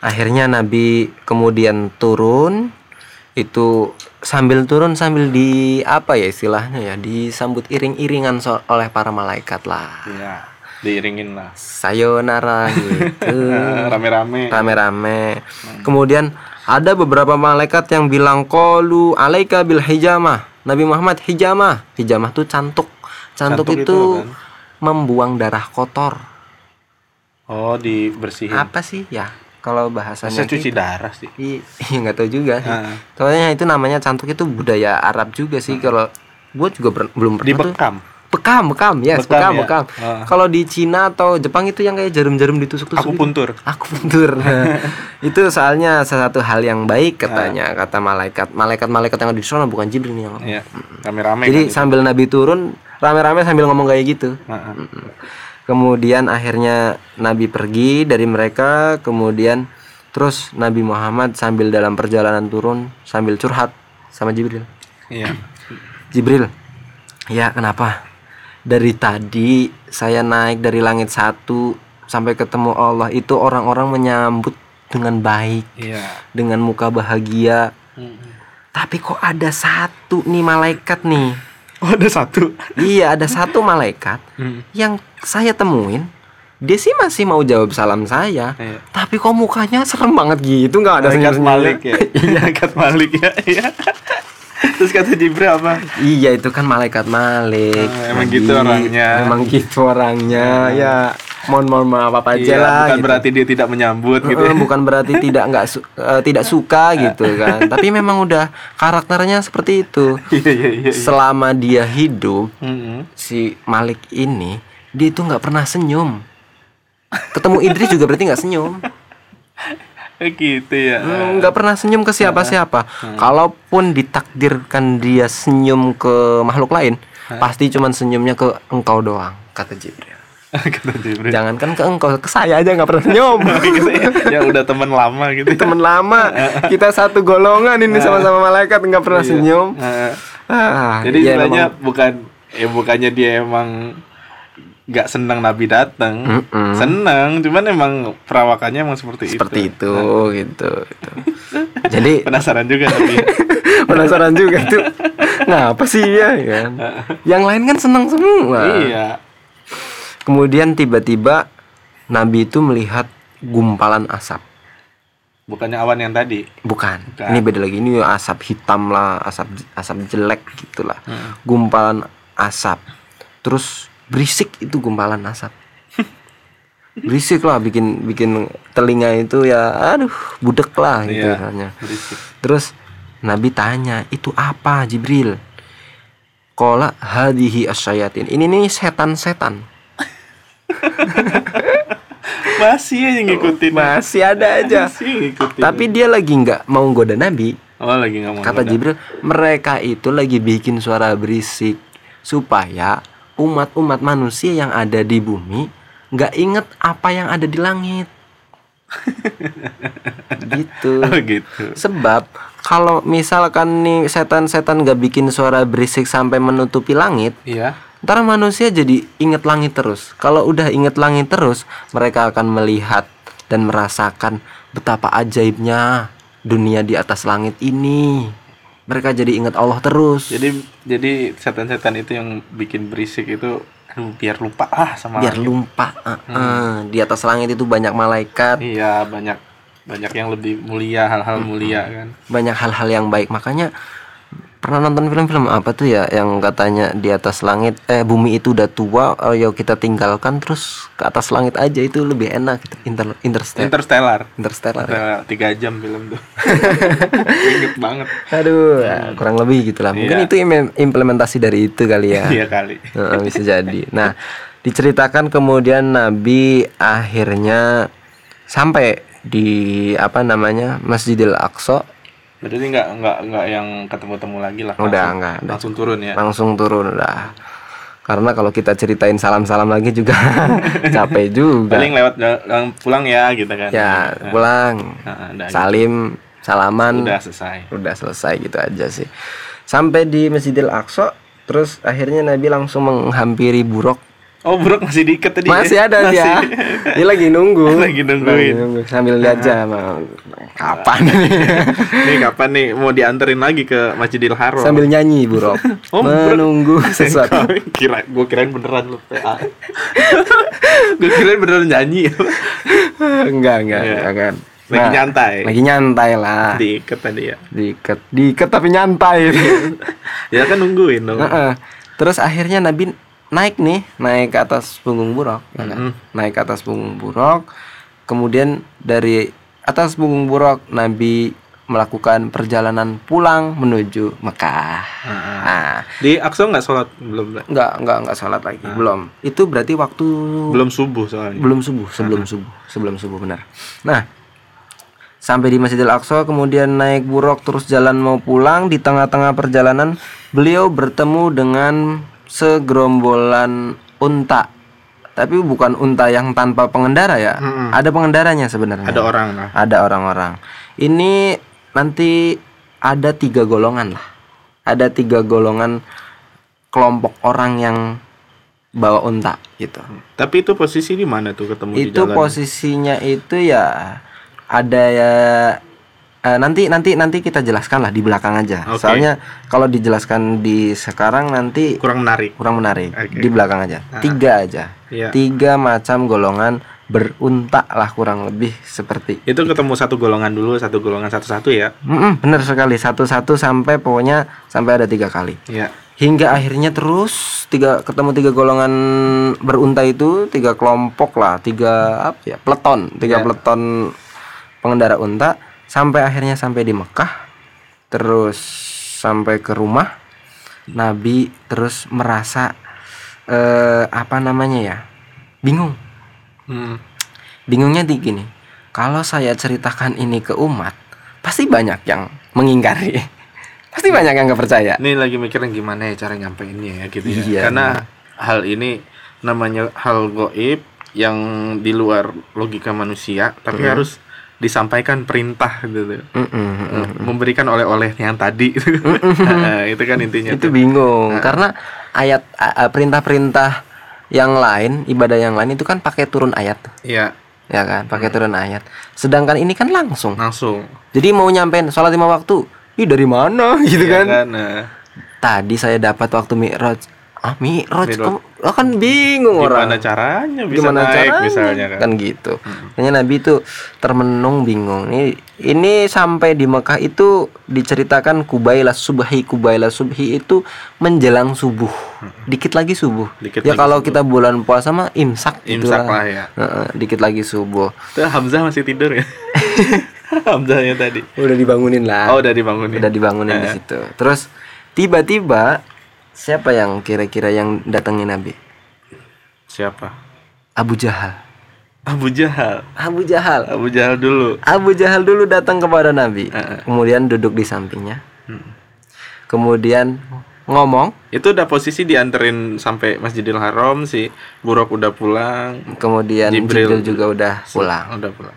akhirnya Nabi kemudian turun itu sambil turun sambil di apa ya istilahnya ya disambut iring-iringan so- oleh para malaikat lah Iya. Diiringin lah. sayonara gitu Rame-rame. rame-rame kemudian ada beberapa malaikat yang bilang kolu alaika bil hijamah Nabi Muhammad hijamah hijamah tuh cantuk cantuk, Cantuk itu, itu apaan? membuang darah kotor Oh, dibersihin. apa sih ya kalau bahasanya Masa cuci gitu. darah sih. I- iya nggak tahu juga sih. Heeh. Soalnya itu namanya cantuk itu budaya Arab juga sih. Kalau gue juga ber- belum pernah tuh. Dibekam. Bekam, bekam, yes, Bekam bekam, ya? bekam. Ah. Kalau di Cina atau Jepang itu yang kayak jarum-jarum ditusuk-tusuk. Aku gitu. puntur. Aku puntur. Nah, itu soalnya salah satu hal yang baik katanya kata malaikat. Malaikat-malaikat yang ada di sana bukan Jibril nih yang. Iya. Rame-rame Jadi kan itu. sambil Nabi turun, rame-rame sambil ngomong kayak gitu. Heeh. Kemudian akhirnya Nabi pergi dari mereka, kemudian terus Nabi Muhammad sambil dalam perjalanan turun sambil curhat sama Jibril. Iya. Jibril, ya kenapa? Dari tadi saya naik dari langit satu sampai ketemu Allah itu orang-orang menyambut dengan baik, Iya. dengan muka bahagia. Tapi kok ada satu nih malaikat nih? Oh, ada satu. Iya, ada satu malaikat Hmm. yang saya temuin. Dia sih masih mau jawab salam saya, Iya. tapi kok mukanya serem banget gitu, nggak ada Malaikat. Malik ya. Malaikat Malik ya. Iya. Terus kata Jibril apa? Iya itu kan malaikat Malik. Ah, emang Nabi. gitu orangnya. Emang gitu orangnya. Ya mohon mohon maaf apa aja Iya, lah. bukan gitu. berarti dia tidak menyambut gitu. Eh, ya. bukan berarti tidak nggak su- eh, tidak suka gitu kan. Tapi memang udah karakternya seperti itu. Iya, iya, iya. Selama dia hidup si Malik ini dia itu nggak pernah senyum. Ketemu Idris juga berarti nggak senyum. Eh, gitu ya. Hmm, nggak pernah senyum ke siapa-siapa. Kalaupun ditakdirkan dia senyum ke makhluk lain, pasti cuman senyumnya ke engkau doang, kata Jibril. Jangankan ke engkau, ke saya aja nggak pernah senyum. Gitu ya. ya udah teman lama gitu. Temen lama, kita satu golongan ini sama-sama malaikat nggak pernah Iya. senyum. Heeh. Ah, Jadi iya, sebenarnya memang. bukan ya bukannya dia emang nggak senang Nabi datang, Mm-mm. senang, cuman emang perawakannya emang seperti, seperti itu. itu, gitu. gitu. Jadi Penasaran juga Nabi. penasaran juga tuh. Ngapa sih ya kan? Yang lain kan senang semua. iya. Kemudian tiba-tiba Nabi itu melihat gumpalan asap. Bukannya awan yang tadi. Bukan. Bukan. Ini beda lagi. Ini asap hitam lah, asap asap jelek gitulah. Hmm. Gumpalan asap. Terus berisik itu gumpalan asap. berisik lah bikin bikin telinga itu ya aduh budek lah gitu Iya. rasanya. Berisik. Terus Nabi tanya, "Itu apa, Jibril?" Kola hadihi asyayatin. Ini nih setan-setan. Masih aja ngikutin. Masih ada aja. Masih ngikutin. Tapi dia lagi nggak mau goda Nabi. oh lagi nggak mau. Kata. Jibril, mereka itu lagi bikin suara berisik supaya umat-umat manusia yang ada di bumi nggak inget apa yang ada di langit. gitu. Oh gitu. Sebab kalau misalkan nih setan-setan nggak bikin suara berisik sampai menutupi langit, Iya. Ntar manusia jadi inget langit terus. Kalau udah inget langit terus, mereka akan melihat dan merasakan betapa ajaibnya dunia di atas langit ini. Mereka jadi ingat Allah terus. Jadi jadi setan-setan itu yang bikin berisik itu aduh biar lupa ah sama biar langit. lupa. eh, eh. Di atas langit itu banyak malaikat, Iya, banyak banyak yang lebih mulia, hal-hal mulia kan. banyak hal-hal yang baik. Makanya pernah nonton film-film apa tuh ya yang katanya di atas langit eh bumi itu udah tua, ayo kita tinggalkan terus ke atas langit aja itu lebih enak gitu. Inter Interstellar. Interstellar. Interstellar. ya. Interstellar, tiga jam film tuh. Inget banget. Aduh, ya, kurang lebih gitulah. Mungkin Iya. itu im- implementasi dari itu kali ya. Iya kali. Heeh, bisa jadi. Nah, diceritakan kemudian Nabi akhirnya sampai di apa namanya Masjidil Aqsa Berarti nggak nggak nggak yang ketemu-temu lagi lah. Udah, Langsung- nggak, udah. Langsung turun ya. langsung turun udah. Karena kalau kita ceritain salam-salam lagi juga capek juga. Paling lewat pulang ya gitu kan. Ya, Nah, pulang. nah, udah, Salim, salaman, udah selesai. udah selesai gitu aja sih sampai di Masjidil Aqsa terus akhirnya Nabi langsung menghampiri buruk Oh, Buruk masih diikat tadi. Masih ya? ada dia. Dia lagi nunggu. Lagi nungguin. nunggu. Sambil lihat jam. Kapan ini? Nih kapan nih mau dianterin lagi ke Masjidil Haram? Sambil nyanyi, Burok. Oh, Buruk. Menunggu sesuatu. Kira gua kirain beneran lu PA. gua kirain beneran nyanyi. enggak, enggak, Iya. enggak kan. Lagi nyantai. Lagi nyantai lah. Diikat tadi ya. Diikat, diikat tapi nyantai. Ya kan nungguin dong. Terus akhirnya Nabi naik nih, naik ke atas punggung buruk, ya kan? Mm-mm. naik ke atas punggung buruk. Kemudian dari atas punggung buruk Nabi melakukan perjalanan pulang menuju Mekah. Nah, Di Aqsa nggak sholat belum? enggak enggak enggak salat lagi, belum. Itu berarti waktu Belum subuh soalnya. belum subuh, sebelum subuh, sebelum subuh benar. Nah, sampai di Masjidil Aqsa kemudian naik buruk terus jalan mau pulang di tengah-tengah perjalanan beliau bertemu dengan segerombolan unta. Tapi bukan unta yang tanpa pengendara ya. Mm-mm. Ada pengendaranya sebenarnya. Ada orang lah. Ada orang-orang. Ini nanti ada tiga golongan lah. Ada tiga golongan kelompok orang yang bawa unta gitu. Tapi itu posisi di mana tuh ketemu di itu jalan? posisinya itu ya ada ya eh, nanti nanti nanti kita jelaskan lah di belakang aja. Oke. Soalnya kalau dijelaskan di sekarang nanti kurang menarik. kurang menarik. Oke. Di belakang aja. Ah. Tiga aja. Iya. Tiga macam golongan berunta lah kurang lebih seperti. Itu ketemu satu golongan dulu, satu golongan satu-satu ya. Mm-mm, bener sekali satu-satu sampai pokoknya sampai ada tiga kali. Iya. Hingga akhirnya terus tiga ketemu tiga golongan berunta itu tiga kelompok lah tiga apa ya peleton tiga Ya. peleton pengendara unta sampai akhirnya sampai di Mekah terus sampai ke rumah Nabi terus merasa eh, apa namanya ya bingung Hmm. bingungnya di gini kalau saya ceritakan ini ke umat pasti banyak yang mengingkari pasti banyak yang nggak percaya Ini lagi mikirin gimana ya cara nyampeinnya ya gitu ya. Iya, Karena hal ini namanya hal goib yang di luar logika manusia, tapi Hmm. harus disampaikan perintah gitu. Mm-mm, mm-mm. Memberikan oleh-oleh yang tadi. Nah, itu kan intinya. itu tuh. bingung karena ayat perintah-perintah yang lain ibadah yang lain itu kan pakai turun ayat Iya, ya kan pakai turun ayat sedangkan ini kan langsung langsung. jadi mau nyampein sholat lima waktu Ih dari mana gitu Iya kan Nah, tadi saya dapat waktu mi'raj ah mi'raj oh, kan bingung orang gimana caranya bisa gimana naik caranya misalnya kan. kan gitu makanya Nabi itu termenung bingung ini ini sampai di Mekah itu diceritakan kubaila subhi kubaila subhi itu menjelang subuh dikit lagi subuh Dikit ya lagi kalau subuh. kita bulan puasa mah imsak gitu Imsak lah ya. Dikit lagi subuh Tuh Hamzah masih tidur ya. Hamzahnya tadi. udah dibangunin lah Oh, udah dibangunin. udah dibangunin di Eh. situ terus tiba-tiba siapa yang kira-kira yang datangin Nabi Siapa? Abu Jahal Abu Jahal. Abu Jahal Abu Jahal dulu. Abu Jahal dulu datang kepada Nabi, Heeh. kemudian duduk di sampingnya, Hmm. kemudian ngomong, Itu udah posisi dianterin sampai Masjidil Haram si Buruk udah pulang. kemudian Jibril, Jibril. juga udah pulang. Udah pulang.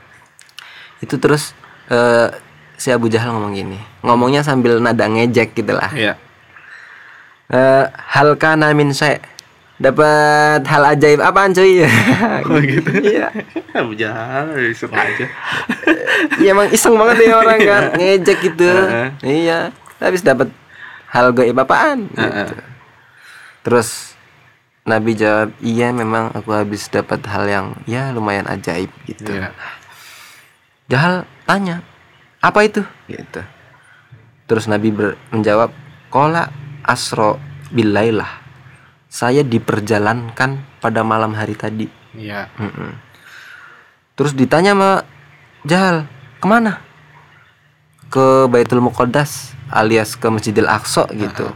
Itu terus eh, si Abu Jahal ngomong gini, ngomongnya sambil nada ngejek gitu lah. Iya. Eh, hal kana min syai' dapat hal ajaib apaan cuy? Oh gitu. Iya. Abu Jahal iseng aja. Iya emang iseng banget nih orang kan ngejek gitu. Heeh. Iya. Habis dapat hal gaib apaan? Heeh. Gitu. Terus Nabi jawab, "Iya memang aku habis dapat hal yang ya lumayan ajaib gitu." Iya. Jahal tanya, "Apa itu?" gitu. Terus Nabi menjawab, "Kola asro bilailah." Saya diperjalankan pada malam hari tadi. Iya. Mm-mm. Terus ditanya sama Jahal, ke mana? Ke Baitul Muqaddas alias ke Masjidil Aqsa gitu.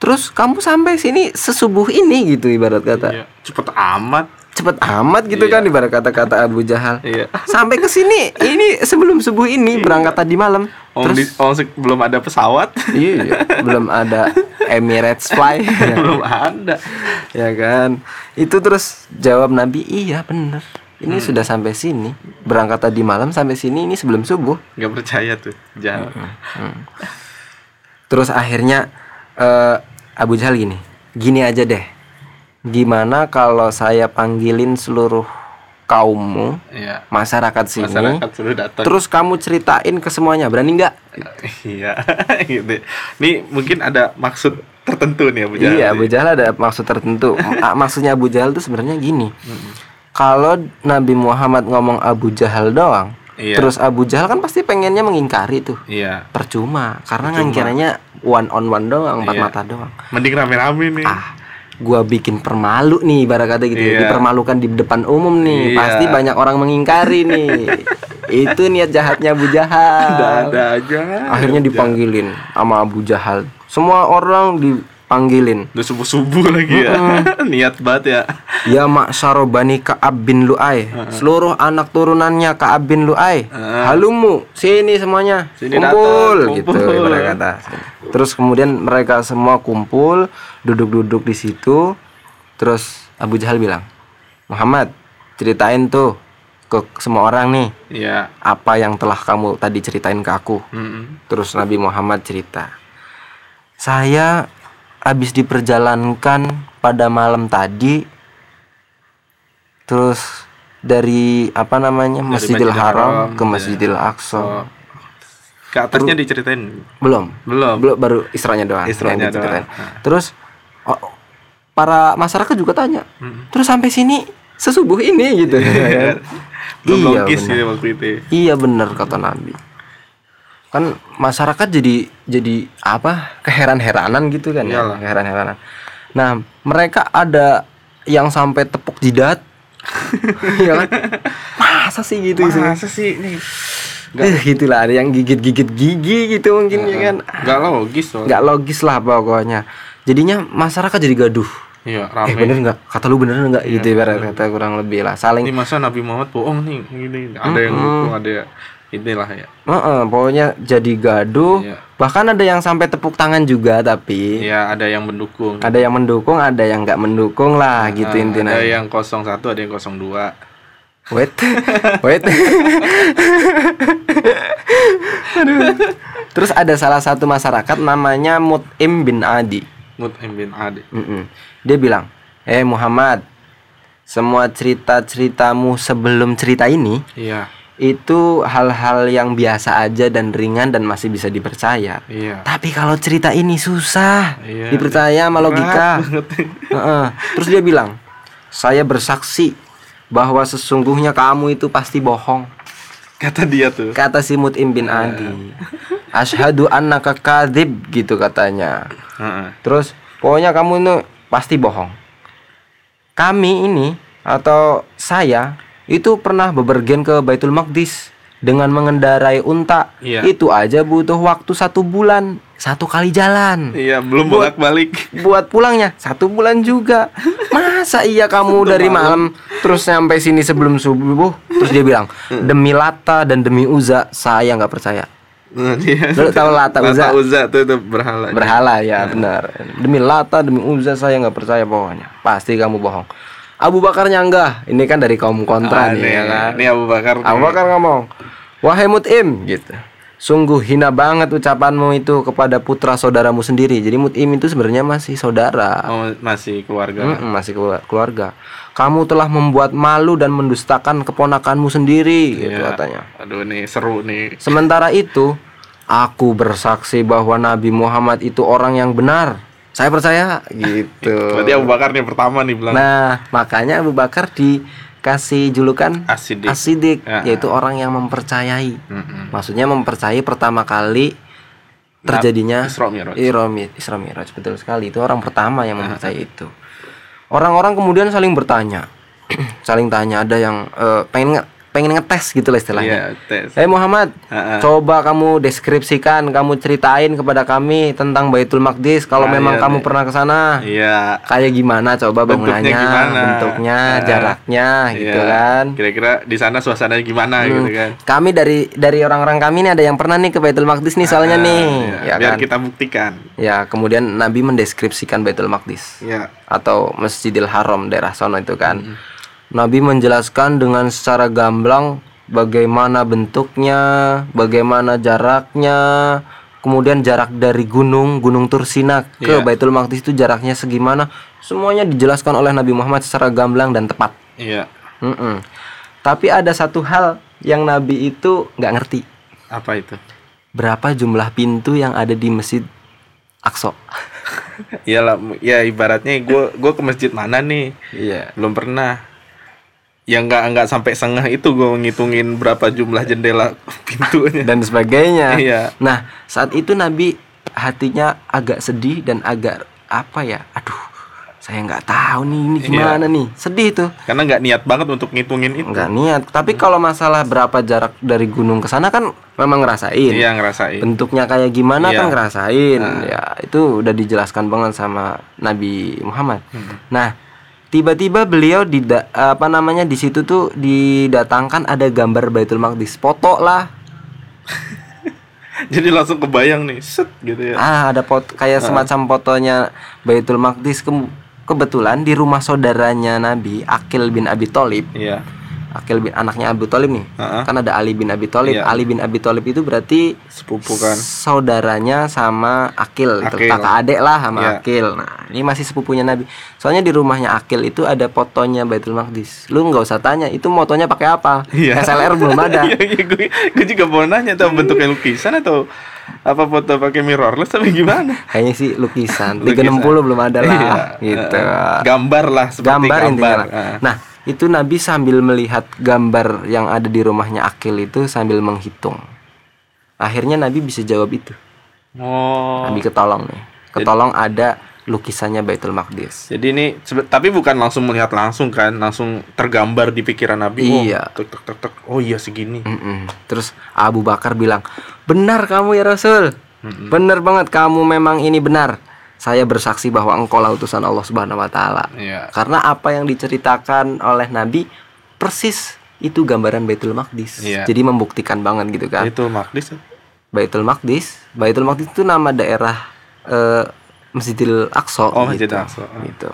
Terus kamu sampai sini sesubuh ini gitu ibarat kata. Iya. Cepet amat. Cepet amat gitu Iya. kan ibarat kata-kata Abu Jahal. Iya. Sampai ke sini ini sebelum subuh ini berangkat tadi malam. Om, di, Terus om se- belum ada pesawat. iya, iya, belum ada Emirates fly. belum ada. ya kan itu terus jawab Nabi iya bener ini Hmm. sudah sampai sini berangkat tadi malam sampai sini ini sebelum subuh Gak percaya tuh. Jangan. terus akhirnya eh, Abu Jahal gini gini aja deh gimana kalau saya panggilin seluruh kaummu Iya. masyarakat sini Masyarakat sudah datang. terus kamu ceritain ke semuanya berani nggak Iya, gitu. Nih mungkin ada maksud tertentu nih Abu Jahal. iya. Abu Jahal ada maksud tertentu maksudnya Abu Jahal tuh sebenarnya gini kalau Nabi Muhammad ngomong Abu Jahal doang Iya. terus Abu Jahal kan pasti pengennya mengingkari tuh Iya. percuma karena Percuma. ngingkarinnya one on one doang empat Iya. mata doang Mending rame-rame nih. ah gua bikin permalu nih ibarat kata gitu ya, Iya. dipermalukan di depan umum nih. Iya. pasti banyak orang mengingkari nih. Itu niat jahatnya Abu Jahal. Ada-ada aja. akhirnya dipanggilin sama Abu Jahal. Semua orang dipanggilin. Udah subuh-subuh lagi ya. Niat banget ya. ya maksaro bani Ka'ab bin Lu'ai seluruh anak turunannya Ka'ab bin Lu'ai halumu sini semuanya. Sini kumpul, datang, gitu kumpul. ibarat kata. Terus kemudian mereka semua kumpul duduk-duduk di situ terus Abu Jahal bilang Muhammad ceritain tuh ke semua orang nih Iya. apa yang telah kamu tadi ceritain ke aku Mm-mm. Terus Nabi Muhammad cerita, saya habis diperjalankan pada malam tadi, terus dari apa namanya Dari Masjidil Haram Haram, ke ya. Masjidil Aqsa. Oh. Ke atasnya diceritain. Belum, Belum. belum baru Isranya doang. Isranya doang. Nah. Terus para masyarakat juga tanya, terus sampai sini sesubuh ini gitu. Belum Iya, logis benar. ya waktu itu. Iya benar kata Nabi. Kan masyarakat jadi jadi apa? keheran-heranan gitu kan ya, Iyalah. keheran-heranan. Nah, mereka ada yang sampai tepuk jidat. Iya kan? Masa sih gitu? Masa sih nih? Eh, gitulah ada yang gigit-gigit gigi gitu mungkin ya kan. Gak logis soalnya. Nggak logis lah pokoknya. Jadinya masyarakat jadi gaduh. Iya, Eh rame. bener nggak? Kata lu bener nggak? gitu ibarat kata kurang lebih lah. Saling Ini masa Nabi Muhammad bohong nih, gini. Ada yang dukung, ada ya. Inilah ya. Heeh, pokoknya jadi gaduh. Iya. Bahkan ada yang sampai tepuk tangan juga tapi Iya, ada yang mendukung. ada yang mendukung, ada yang nggak mendukung lah gitu Ah, intinya. Ada yang 01, ada yang 02. Wait, wait. Aduh. Terus ada salah satu masyarakat namanya Mut'im bin Adi. Mut'im bin Adi. Mm-mm. Dia bilang, eh Muhammad, semua cerita-ceritamu sebelum cerita ini Iya, itu hal-hal yang biasa aja dan ringan dan masih bisa dipercaya. iya. Tapi kalau cerita ini susah Iya. dipercaya sama logika. Heeh. Terus dia bilang, saya bersaksi bahwa sesungguhnya kamu itu pasti bohong. Kata dia tuh. Kata si Mut'im bin Adi. Ashadu annaka kadzib gitu katanya. Heeh. Terus pokoknya kamu itu pasti bohong. Kami ini atau saya itu pernah bepergian ke Baitul Maqdis dengan mengendarai unta. Iya. Itu aja butuh waktu satu bulan, satu kali jalan. Iya, belum Buat- bolak-balik. Buat pulangnya satu bulan juga. Masa iya kamu dari malam terus sampai sini sebelum subuh? Terus dia bilang demi Lata dan demi Uza saya nggak percaya. Nah, dia. Lu tahu Lata Uzza? Uzza tuh itu berhala. Berhala ya benar. Demi Lata demi Uzza saya nggak percaya pokoknya. Pasti kamu bohong. Abu Bakarnya enggak. Ini kan dari kaum kontra Ah, nih ya kan. Ini Abu Bakar. nih. Abu Bakar ngomong, "Wahai Mut'im," gitu. Sungguh hina banget ucapanmu itu kepada putra saudaramu sendiri. Jadi Mut'im itu sebenarnya masih saudara. Oh, masih keluarga. Mm-mm, masih kelu- keluarga. Kamu telah membuat malu dan mendustakan keponakanmu sendiri, gitu Iya. katanya. Aduh nih seru nih. Sementara itu, aku bersaksi bahwa Nabi Muhammad itu orang yang benar. Saya percaya gitu. Berarti Abu Bakar nih pertama nih bilang. Nah, makanya Abu Bakar dikasih julukan Asidik. Asidik, Ya. yaitu orang yang mempercayai. Mm-mm. Maksudnya mempercayai pertama kali terjadinya Isra Mi'raj. Isra Mi- Isra Mi'raj betul sekali. Itu orang pertama yang mempercayai itu. Orang-orang kemudian saling bertanya. saling tanya ada yang eh, pengen nge- pengen ngetes gitu lah istilahnya. Iya, tes. Eh Muhammad, Ha-ha. coba kamu deskripsikan, kamu ceritain kepada kami tentang Baitul Maqdis kalau Ah, memang iya kamu deh. pernah ke sana. Iya. Kayak gimana coba Bentuknya bangunannya, gimana? bentuknya, Ah, jaraknya gitu Iya. kan. Kira-kira di sana suasananya gimana Hmm. gitu kan. Kami dari dari orang-orang kami nih ada yang pernah nih ke Baitul Maqdis nih soalnya Ah, nih, iya. ya Biar kan. kita buktikan. Ya, kemudian Nabi mendeskripsikan Baitul Maqdis Iya. atau Masjidil Haram daerah sono itu kan. Hmm. Nabi menjelaskan dengan secara gamblang bagaimana bentuknya, bagaimana jaraknya, kemudian jarak dari gunung Gunung Tursina ke Iya. Baitul Maqdis itu jaraknya segimana semuanya dijelaskan oleh Nabi Muhammad secara gamblang dan tepat Iya. Mm-mm. tapi ada satu hal yang Nabi itu nggak ngerti Apa itu? berapa jumlah pintu yang ada di Masjid Aqsa Iyalah, ya ibaratnya gue gue ke masjid mana nih? iya Belum pernah. Yang nggak nggak sampai setengah itu gue ngitungin berapa jumlah jendela pintunya. dan sebagainya Iya. nah saat itu Nabi hatinya agak sedih dan agak apa ya aduh saya nggak tahu nih ini Iya. gimana nih sedih tuh Karena nggak niat banget untuk ngitungin itu. nggak niat tapi kalau masalah berapa jarak dari gunung ke sana kan memang ngerasain Iya ngerasain. bentuknya kayak gimana Iya. kan ngerasain Nah. ya itu udah dijelaskan banget sama Nabi Muhammad Hmm. nah tiba-tiba beliau di apa namanya di situ tuh didatangkan ada gambar Baitul Maqdis. Foto lah. Jadi langsung kebayang nih, set gitu ya. ah ada pot kayak semacam fotonya Baitul Maqdis. Kem- kebetulan di rumah saudaranya Nabi Akil bin Abi Thalib. Iya. Akil bin anaknya Abu Thalib nih Heeh. kan ada Ali bin Abi Thalib Iya. Ali bin Abi Thalib itu berarti Sepupu kan. saudaranya sama Akil, itu Akil. kakak adik lah sama Iya. Akil. Nah, ini masih sepupunya Nabi. Soalnya di rumahnya Akil itu ada fotonya Baitul Maqdis. Lu nggak usah tanya, itu motonya pakai apa? Iya. SLR belum ada. Iya, iya, gue, gue juga mau nanya tuh bentuknya lukisan atau apa foto pakai mirrorless tapi gimana? Kayaknya sih lukisan. Lukisan. 360 belum ada lah Iya, gitu. gambar lah seperti gambar, gambar. intinya. Nah, itu Nabi sambil melihat gambar yang ada di rumahnya Akil itu sambil menghitung. Akhirnya Nabi bisa jawab itu. Oh. Nabi ketolong nih. Ketolong ada lukisannya Baitul Maqdis. Jadi ini tapi bukan langsung melihat langsung kan, langsung tergambar di pikiran Nabi. Oh, Iya. tek, tek, tek, tek. Oh iya segini. Mm-mm. Terus Abu Bakar bilang, benar kamu ya Rasul, Mm-mm. benar banget kamu memang ini benar. Saya bersaksi bahwa engkau lah utusan Allah Subhanahu Wa Taala. Iya. Karena apa yang diceritakan oleh Nabi persis itu gambaran Baitul Maqdis. Iya. Jadi membuktikan banget gitu kan. Itu Maqdis. Baitul Maqdis, Baitul Maqdis itu nama daerah eh, Masjidil Aqsa. Oh, gitu. Aqsa. Gitu.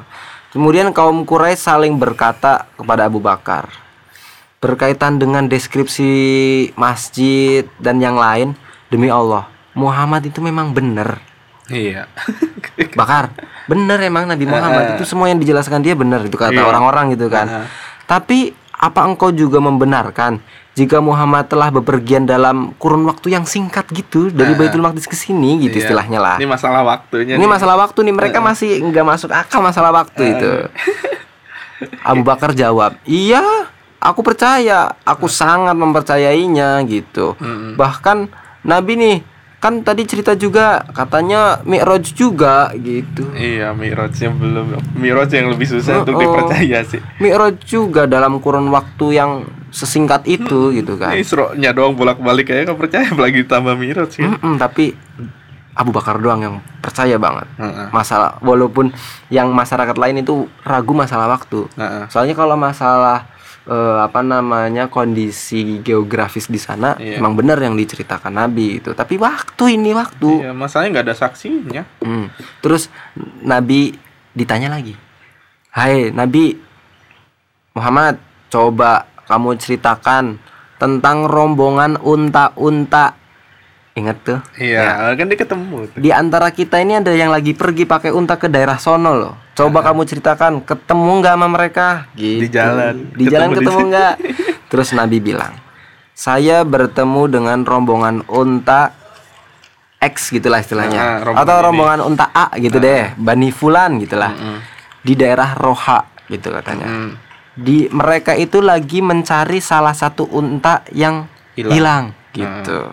Kemudian kaum Quraisy saling berkata kepada Abu Bakar berkaitan dengan deskripsi masjid dan yang lain, demi Allah, Muhammad itu memang benar. Iya. Bakar, benar emang Nabi Muhammad itu semua yang dijelaskan dia benar itu kata Iya. orang-orang gitu kan. Heeh. Tapi apa engkau juga membenarkan jika Muhammad telah bepergian dalam kurun waktu yang singkat gitu dari Baitul Maqdis ke sini gitu Iya. istilahnya lah. Ini masalah waktunya. Ini nih. masalah waktu nih mereka masih nggak masuk akal masalah waktu itu. Abu Bakar jawab, iya, aku percaya, aku sangat mempercayainya gitu. Mm-mm. Bahkan Nabi nih kan tadi cerita juga katanya Mi'raj juga gitu. Iya, Mirajnya belum. Miraj yang lebih susah Oh, untuk oh. dipercaya sih. Mi'raj juga dalam kurun waktu yang sesingkat itu gitu kan. Ini Isra-nya doang bolak-balik kayak nggak percaya apalagi tambah Miraj ya. Mm-mm, tapi Abu Bakar doang yang percaya banget. Heeh. Masalah walaupun yang masyarakat lain itu ragu masalah waktu. Heeh. Soalnya kalau masalah eh, apa namanya kondisi geografis di sana Iya. emang benar yang diceritakan Nabi itu. Tapi waktu ini waktu. Iya, masalahnya nggak ada saksinya. Hmm. Terus Nabi ditanya lagi, Hai Nabi Muhammad, coba kamu ceritakan tentang rombongan unta-unta. Ingat tuh? Iya, kan dia ketemu. tuh. Di antara kita ini ada yang lagi pergi pakai unta ke daerah sono loh. Coba kamu ceritakan, ketemu nggak sama mereka? Gitu. Di jalan. Di jalan Ketemu ketemu nggak? Terus Nabi bilang, saya bertemu dengan rombongan unta X gitulah istilahnya, Ah, rombongan atau ini. rombongan unta A gitu deh, Bani Fulan gitulah, Mm-mm. di daerah Roha gitu katanya. Hmm. Di mereka itu lagi mencari salah satu unta yang Hilang. hilang, gitu.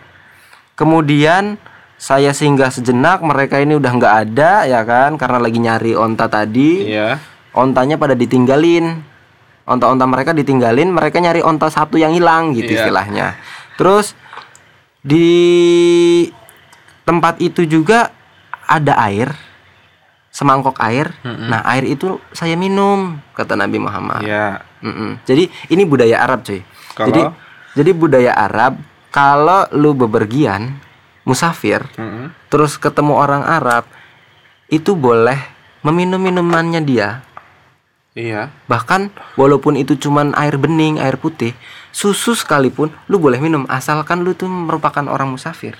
Kemudian saya singgah sejenak, mereka ini udah nggak ada ya kan, karena lagi nyari onta tadi. Iya. Ontanya pada ditinggalin, onta-onta mereka ditinggalin, mereka nyari onta satu yang hilang gitu Iya. istilahnya. Terus di tempat itu juga ada air, semangkok air. Mm-mm. Nah air itu saya minum, kata Nabi Muhammad. Iya. Jadi ini budaya Arab cuy. Kalau? Jadi jadi budaya Arab kalau lu bepergian musafir Mm-mm. terus ketemu orang Arab itu boleh meminum minumannya dia. Iya. Bahkan walaupun itu cuman air bening, air putih, susu sekalipun lu boleh minum asalkan lu tuh merupakan orang musafir.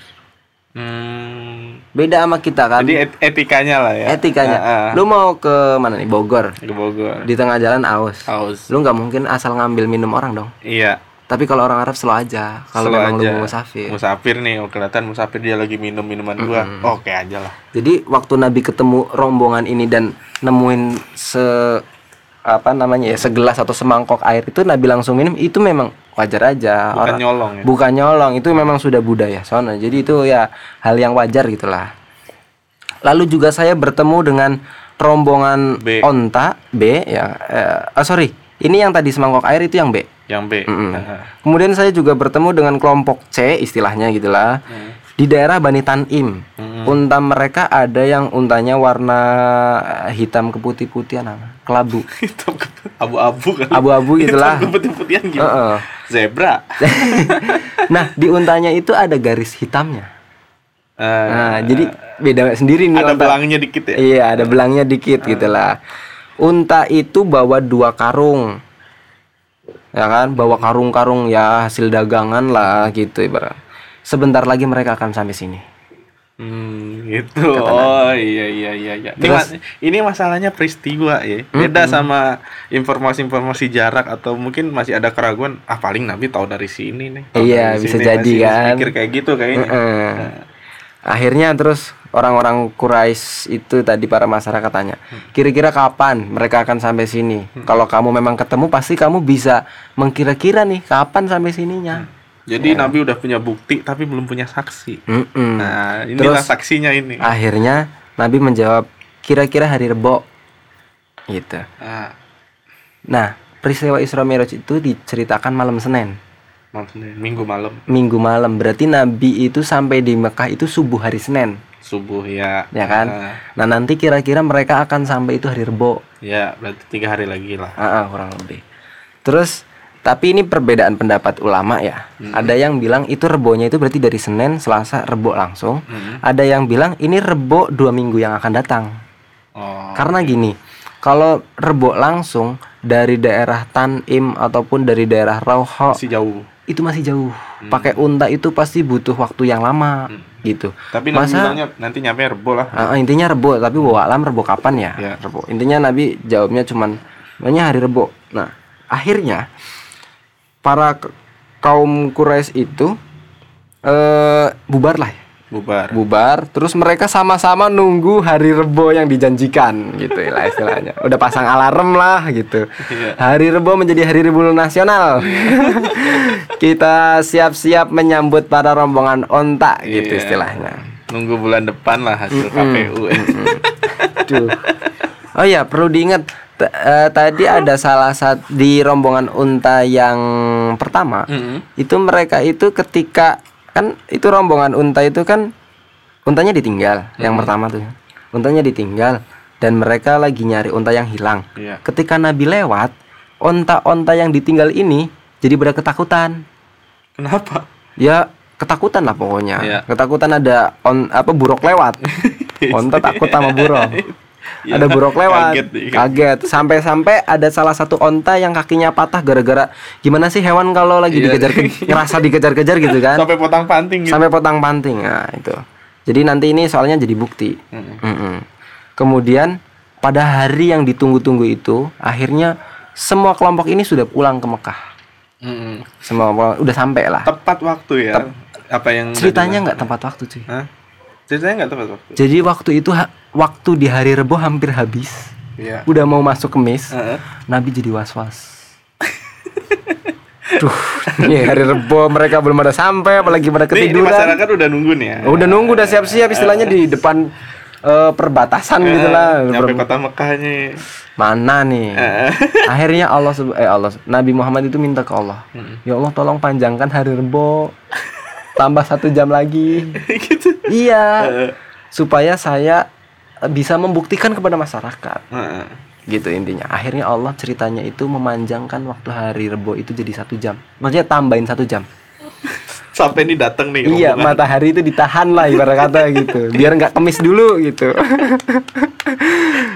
Hmm. Beda sama kita kan. Jadi et- etikanya lah ya. Etikanya. Ah, ah. Lu mau ke mana nih? Bogor. ke Bogor. Di tengah jalan aus. Haus. Lu nggak mungkin asal ngambil minum orang dong. Iya. Tapi kalau orang Arab slow aja. Kalau memang lu aja. mau musafir. Musafir nih, oh, kelihatan musafir dia lagi minum minuman gua. Oke aja lah. Jadi waktu Nabi ketemu rombongan ini dan nemuin se apa namanya ya segelas atau semangkok air itu Nabi langsung minum itu memang wajar aja Bukan nyolong ya. bukan nyolong itu memang sudah budaya sono jadi itu ya hal yang wajar gitulah lalu juga saya bertemu dengan rombongan B. onta B ya eh, ah, sorry ini yang tadi semangkok air itu yang B Yang B. Mm-mm. Ah, kemudian saya juga bertemu dengan kelompok C istilahnya gitulah di daerah Bani Tanim Mm-mm. unta mereka ada yang untanya warna hitam keputih-putihan apa? kelabu Hitam abu-abu kan. abu-abu gitulah Hitam keputih-putihan gimana? Heeh. Zebra. nah di untanya itu ada garis hitamnya Ah, nah jadi beda sendiri nih ada unta. belangnya dikit ya. iya ada belangnya dikit gitulah unta itu bawa dua karung ya kan bawa karung-karung ya hasil dagangan lah gitu ibarat sebentar lagi mereka akan sampai sini Hmm, gitu. Oh iya iya iya iya. Ini, masalahnya peristiwa ya. Beda sama informasi-informasi jarak atau mungkin masih ada keraguan. Ah paling Nabi tahu dari sini nih. tahu Iya, dari bisa sini, jadi masih kan. Mikir kayak gitu kayaknya. Heeh. Akhirnya terus orang-orang Quraisy itu tadi para masyarakat tanya, kira-kira kapan mereka akan sampai sini? Kalau kamu memang ketemu pasti kamu bisa mengkira-kira nih kapan sampai sininya. Jadi Nabi udah punya bukti tapi belum punya saksi. Mm-mm. Nah, inilah Terus- saksinya ini. Akhirnya Nabi menjawab, kira-kira hari Rebo. Gitu. Ah, Nah, peristiwa Isra Mi'raj itu diceritakan malam Senin, minggu malam minggu malam. Berarti Nabi itu sampai di Mekah itu subuh hari Senin, subuh ya. ya kan? Ah, Nah, nanti kira-kira mereka akan sampai itu hari Rebo. ya, berarti tiga hari lagi lah. Ah, ah, kurang lebih. Terus tapi ini perbedaan pendapat ulama ya. Ada yang bilang itu rebonya itu berarti dari Senin, Selasa, Rebo langsung. Hmm. Ada yang bilang ini rebo dua minggu yang akan datang. Oh, Karena gini, kalau rebo langsung dari daerah Tanim ataupun dari daerah Rauho masih jauh. itu masih jauh. Pakai unta itu pasti butuh waktu yang lama gitu. Tapi Nabi Masa- bilangnya nanti nyampe rebo lah. Ah, ah, intinya rebo, tapi bawa alam rebo kapan ya? Ya. Rebo. Intinya Nabi jawabnya cuman banyak hari rebo. Nah, akhirnya para kaum Quraisy itu eh bubar lah ya. Bubar. Bubar, terus mereka sama-sama nunggu hari rebo yang dijanjikan gitu lah istilahnya. Udah pasang alarm lah gitu. Iya. Hari rebo menjadi hari rebo nasional. Kita siap-siap menyambut para rombongan onta gitu Iya. istilahnya. Nunggu bulan depan lah hasil KPU. Aduh. Oh ya, perlu diingat t- eh, tadi ada salah satu di rombongan unta yang pertama. Mm-mm. Itu mereka itu ketika kan itu rombongan unta itu kan untanya ditinggal yang pertama tuh. Untanya ditinggal dan mereka lagi nyari unta yang hilang. Iya. Ketika Nabi lewat, onta-onta yang ditinggal ini jadi pada ketakutan. Kenapa? Ya ketakutan lah pokoknya. Iya. Ketakutan ada on apa buruk lewat. Onta takut sama buruk. Ya, ada buruk lewat. kaget. Sampai-sampai ada salah satu onta yang kakinya patah gara-gara gimana sih hewan kalau lagi Iya. dikejar ngerasa dikejar-kejar gitu kan. Sampai potang panting gitu. Sampai potang-panting. Nah, itu. Jadi nanti ini soalnya jadi bukti. Mm-mm. Mm-mm. Kemudian pada hari yang ditunggu-tunggu itu akhirnya semua kelompok ini sudah pulang ke Mekah. Mm-mm. Semua udah sampai lah. Tepat waktu ya. Apa yang Ceritanya nggak tempat waktu cuy. Hah? Ceritanya nggak tepat waktu. Jadi waktu itu waktu di hari Rebo hampir habis. Iya. Udah mau masuk kemis, Heeh. Nabi jadi was-was. Duh, ini hari Rebo mereka belum ada sampai, apalagi pada Nih, ini ketiduran. masyarakat udah nunggu nih ya. Udah nunggu, udah siap-siap istilahnya di depan eh, perbatasan gitu lah. Nyampe Per- kota Mekahnya. Mana nih? Eh. Akhirnya Allah eh Allah Nabi Muhammad itu minta ke Allah. Ya Allah tolong panjangkan hari Rebo. Tambah satu jam lagi. gitu. Iya. Supaya saya eh, bisa membuktikan kepada masyarakat. Gitu intinya. Akhirnya Allah ceritanya itu memanjangkan waktu hari Rebo itu jadi satu jam. Maksudnya tambahin satu jam. Sampai ini datang nih. Iya, rombongan. matahari itu ditahan lah ibarat kata gitu. Biar nggak kemis dulu gitu.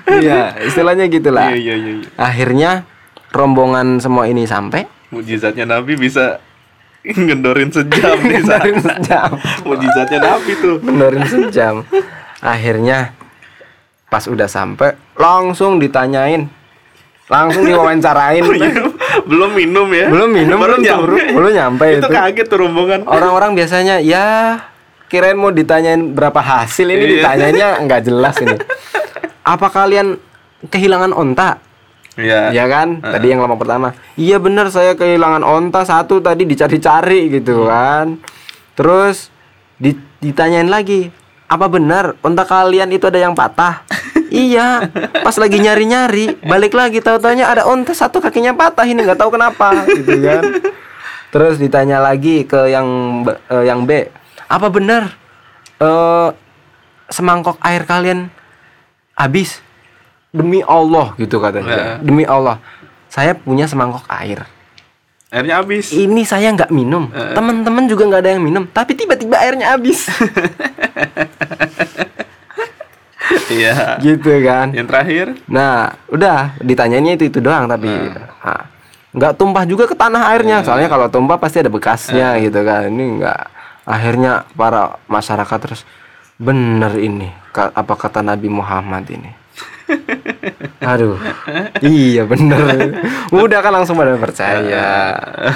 Iya, istilahnya gitulah. Iya, iya, iya. iya. Akhirnya rombongan semua ini sampai Mujizatnya Nabi bisa ngendorin sejam nih Sa. Ngendorin sejam. Mujizatnya Nabi tuh. Mendorin sejam. Akhirnya pas udah sampai langsung ditanyain, langsung diwawancarain. belum minum ya? belum minum, belum nyampe. belum nyampe Itu itu. kaget tuh rombongan. Orang-orang biasanya ya kirain mau ditanyain berapa hasil ini Iya. ditanyanya nggak jelas ini. Apa kalian kehilangan onta? Iya. Ya kan? Tadi yang lama pertama. Iya bener saya kehilangan onta satu tadi dicari-cari gitu kan. Terus di- ditanyain lagi, apa benar onta kalian itu ada yang patah? iya. Pas lagi nyari-nyari, balik lagi tahu-taunya ada onta satu kakinya patah ini nggak tahu kenapa gitu kan. Terus ditanya lagi ke yang eh, yang B, apa benar eh semangkok air kalian habis? Demi Allah gitu katanya. Heeh. Demi Allah, saya punya semangkok air. Airnya habis. Ini saya nggak minum, teman-teman juga nggak ada yang minum, tapi tiba-tiba airnya habis, Iya. gitu kan. Yang terakhir Nah, udah ditanyainnya itu itu doang tapi ah, nggak tumpah juga ke tanah airnya. Soalnya kalau tumpah pasti ada bekasnya gitu kan. Ini nggak. Akhirnya para masyarakat terus bener ini apa kata Nabi Muhammad ini. Aduh, iya bener. Udah kan langsung pada percaya.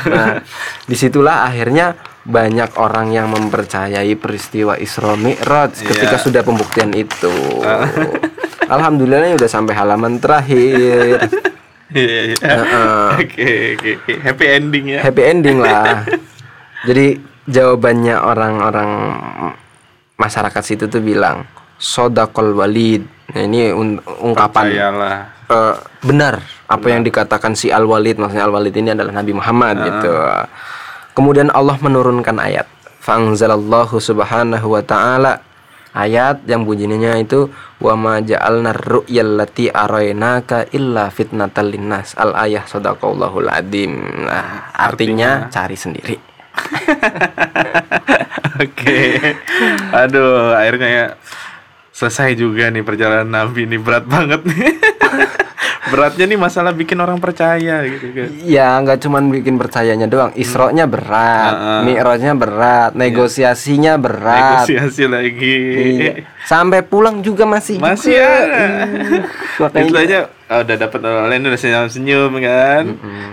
Nah, di situlah akhirnya banyak orang yang mempercayai peristiwa Isra Mi'raj ketika Iya. sudah pembuktian itu. Alhamdulillah udah sampai halaman terakhir. Iya, iya. Heeh. Oke, oke, oke. Happy ending ya. Happy ending lah. Jadi jawabannya orang-orang masyarakat situ tuh bilang sodakol walid. Nah, ini un- ungkapan Percayalah. eh, benar apa yang dikatakan si Al Walid maksudnya Al Walid ini adalah Nabi Muhammad gitu. Kemudian Allah menurunkan ayat. Fangzalallahu subhanahu wa ta'ala. Ayat yang bunyinya itu Wa ma ja'alna ru'yal lati araynaka illa fitnatal linnas. Al ayah sadaqallahul adim. Nah artinya cari sendiri. Oke. Aduh, akhirnya ya selesai juga nih perjalanan Nabi ini berat banget nih. Beratnya nih masalah bikin orang percaya gitu kan. Ya nggak cuman bikin percayanya doang Isro'nya berat Heeh. Mi'rajnya berat Negosiasinya berat Negosiasi lagi. Iya. Sampai pulang juga masih Masih juga. ada. Ih, makanya Istilahnya oh, udah dapat online udah senyum-senyum kan.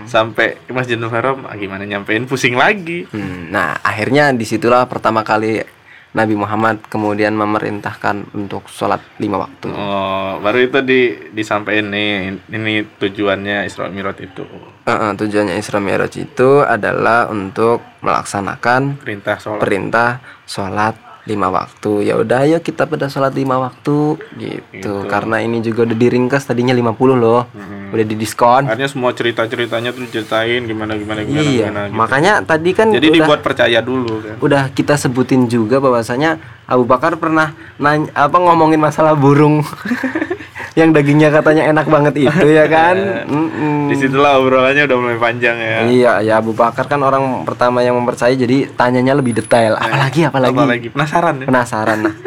Sampai ke Masjidil Haram ah, gimana nyampein pusing lagi. Hmm, nah akhirnya di situlah pertama kali Nabi Muhammad kemudian memerintahkan untuk sholat lima waktu. Oh, baru itu di disampaikan nih ini tujuannya Isra Mi'raj itu. Eh, eh, tujuannya Isra Mi'raj itu adalah untuk melaksanakan Perintah sholat. perintah sholat lima waktu. Ya udah, ayo kita pada sholat lima waktu gitu. Gitu. Karena ini juga udah diringkas tadinya 50 loh, Mm-mm. udah didiskon. Akhirnya semua cerita-ceritanya tuh ceritain gimana gimana gimana Iya, gimana gitu. makanya tadi kan Jadi udah dibuat percaya dulu kan. udah kita sebutin juga bahwasanya Abu Bakar pernah nanya apa ngomongin masalah burung yang dagingnya katanya enak banget itu ya kan? Mm-mm. Di situlah obrolannya udah mulai panjang ya. iya ya Abu Bakar kan orang pertama yang mempercayai jadi tanyanya lebih detail. Apalagi apalagi, Apalagi? Penasaran ya. penasaran nah.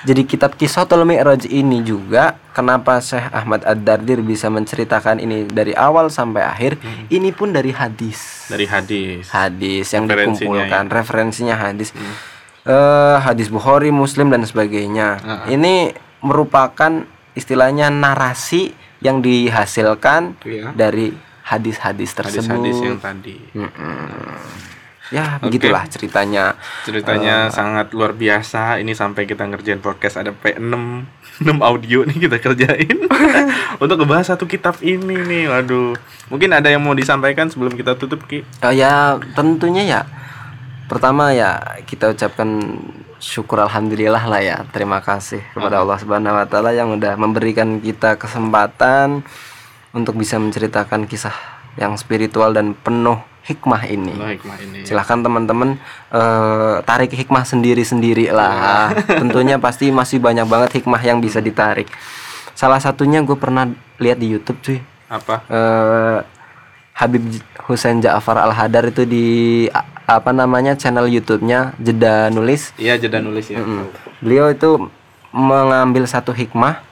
Jadi kitab Kisatul Mi'raj ini juga kenapa Syekh Ahmad Ad-Dardir bisa menceritakan ini dari awal sampai akhir ini pun dari hadis. Dari hadis. hadis yang Referensinya dikumpulkan referensinya hadis. Eh hadis Bukhari Muslim dan sebagainya. Ini merupakan istilahnya narasi yang dihasilkan Iya. dari hadis-hadis tersebut Hadis-hadis yang tadi. ya begitulah ceritanya Ceritanya Eh. sangat luar biasa. Ini sampai kita ngerjain podcast ada P6 6 audio nih kita kerjain untuk ngebahas satu kitab ini nih. Waduh. Mungkin ada yang mau disampaikan sebelum kita tutup Ki? Oh ya tentunya ya pertama ya kita ucapkan syukur alhamdulillah lah ya terima kasih kepada Allah Subhanahu Wa Taala yang udah memberikan kita kesempatan untuk bisa menceritakan kisah yang spiritual dan penuh hikmah ini. Allah hikmah ini. Silahkan teman-teman eh, tarik hikmah sendiri-sendiri lah. Tentunya pasti masih banyak banget hikmah yang bisa ditarik. Salah satunya gue pernah lihat di YouTube cuy Apa? eh Habib Husain Ja'far Al Hadar itu di apa namanya channel YouTube-nya Jeda Nulis. Iya, jeda nulis ya. Beliau itu mengambil satu hikmah.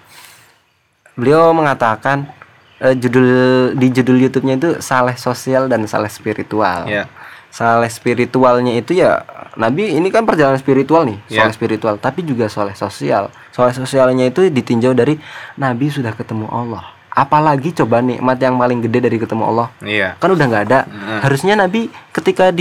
Beliau mengatakan eh, judul di judul YouTube-nya itu saleh sosial dan saleh spiritual. Ya. soleh spiritualnya itu ya Nabi ini kan perjalanan spiritual nih soleh Ya. spiritual tapi juga soleh sosial soleh sosialnya itu ditinjau dari Nabi sudah ketemu Allah apalagi coba nikmat yang paling gede dari ketemu Allah Iya. kan udah nggak ada harusnya Nabi ketika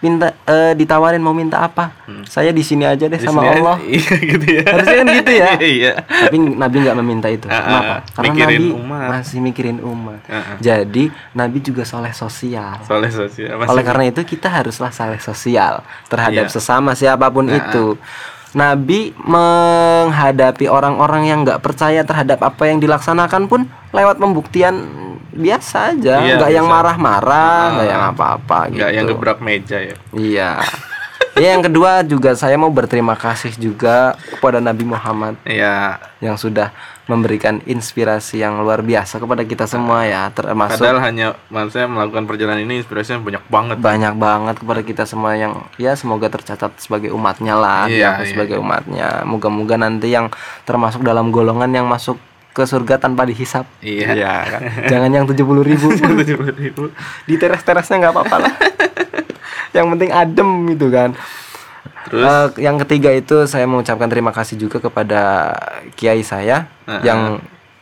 diminta eh, ditawarin mau minta apa saya di sini aja deh Di sama Allah Iya gitu ya. Harusnya kan gitu ya. Iya. tapi Nabi nggak meminta itu Ah, ah, kenapa karena Mikirin Nabi umat. masih mikirin umat Ah, ah. jadi Nabi juga soleh sosial Soleh sosial. Masih- oleh karena itu kita haruslah soleh sosial terhadap Iya. sesama siapa pun Nah, itu. Nabi menghadapi orang-orang yang nggak percaya terhadap apa yang dilaksanakan pun lewat pembuktian biasa aja, Iya, nggak yang marah-marah, nggak Ah. yang apa-apa gitu. nggak yang gebrak meja ya. Iya. Ya, yang kedua juga saya mau berterima kasih juga kepada Nabi Muhammad Iya. yang sudah memberikan inspirasi yang luar biasa kepada kita semua ya, termasuk Padahal hanya maksudnya melakukan perjalanan ini inspirasinya banyak banget. banyak banget kepada kita semua yang ya semoga tercatat sebagai umatnya lah Iya, diakui iya. sebagai umatnya moga-moga nanti yang termasuk dalam golongan yang masuk ke surga tanpa dihisap Iya. kan? jangan yang tujuh puluh ribu ribu. di teras-terasnya nggak apa-apa lah yang penting adem gitu kan Terus? Eh, yang ketiga itu saya mengucapkan terima kasih juga kepada kiai saya Heeh. yang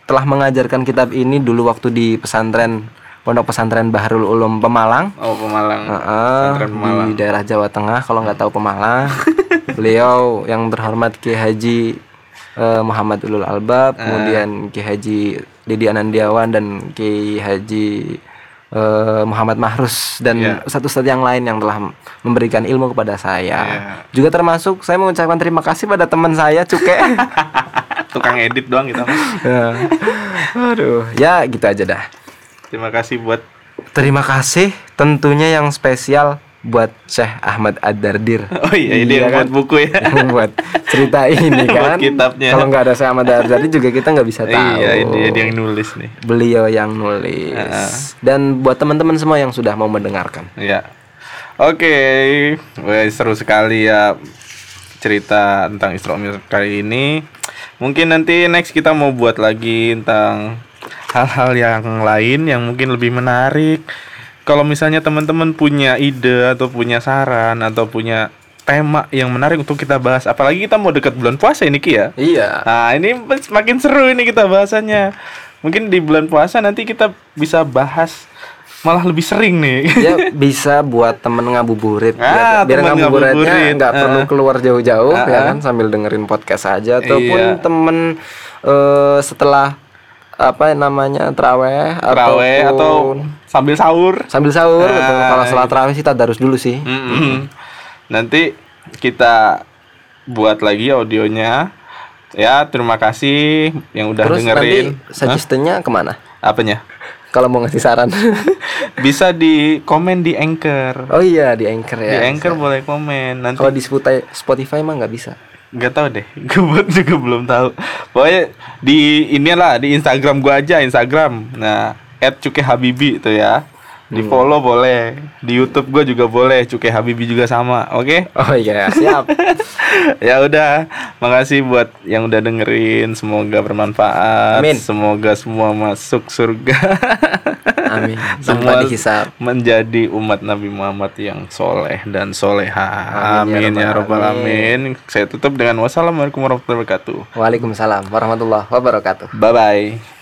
telah mengajarkan kitab ini dulu waktu di pesantren Pondok Pesantren Bahrul Ulum Pemalang Oh Pemalang. Heeh, Pesantren Pemalang. di daerah Jawa Tengah kalau nggak tahu Pemalang beliau yang terhormat Kiai Haji eh, Muhammad Ulul Albab kemudian Kiai Haji Didi Anandiawan dan Kiai Haji eh, Muhammad Mahrus dan Iya. satu ustadz yang lain yang telah memberikan ilmu kepada saya Iya. juga termasuk saya mengucapkan terima kasih pada teman saya Cuke Tukang edit doang mah. Ya. aduh ya gitu aja dah Terima kasih buat terima kasih tentunya yang spesial buat Syekh Ahmad Ad-Dardir Oh iya, ini yang kan? buat buku ya. yang buat cerita ini Buat kan kitabnya. kalau nggak ada Syekh Ahmad Ad-Dardir juga kita nggak bisa tahu Iya, dia, dia yang nulis nih. beliau yang nulis Heeh. dan buat teman-teman semua yang sudah mau mendengarkan Iya. Oke, Wah, seru sekali ya cerita tentang Isra Mi'raj kali ini. Mungkin nanti next kita mau buat lagi tentang hal-hal yang lain yang mungkin lebih menarik. Kalau misalnya teman-teman punya ide atau punya saran atau punya tema yang menarik untuk kita bahas, apalagi kita mau dekat bulan puasa ini Ki ya. iya Nah, ini semakin seru ini kita bahasannya. Mungkin di bulan puasa nanti kita bisa bahas malah lebih sering nih. ya bisa buat temen ngabuburit Ah, biar, biar temen ngabuburitnya ngabuburit. nggak Ah. perlu keluar jauh-jauh Ah, ya ah. kan sambil dengerin podcast aja ataupun Iya. temen eh, setelah apa namanya teraweh Terawih atau sambil sahur. sambil sahur gitu. Ah, kalau setelah terawih sih tadarus dulu sih Mm-mm. Nanti kita buat lagi audionya. Ya, terima kasih yang udah terus dengerin. nanti suggestionnya ke mana Hah? Apanya? kalau mau ngasih saran Bisa di komen di Anchor. oh iya di anchor di ya Anchor boleh komen. Nanti kalau di Spotify Spotify mah nggak bisa nggak tahu deh. Gue juga belum tahu. Pokoknya di inilah di Instagram gua aja Instagram. Nah @cuke habibi itu ya. Di follow boleh. Di YouTube gua juga boleh cuke habibi juga sama oke? Oh iya siap. Ya udah makasih buat yang udah dengerin. Semoga bermanfaat. Amin. semoga semua masuk surga amin. Semua dihisap. menjadi umat Nabi Muhammad yang soleh dan soleha Amin, amin, ya ya robbal amin saya tutup dengan wassalamualaikum warahmatullahi wabarakatuh. Waalaikumsalam warahmatullahi wabarakatuh. Bye bye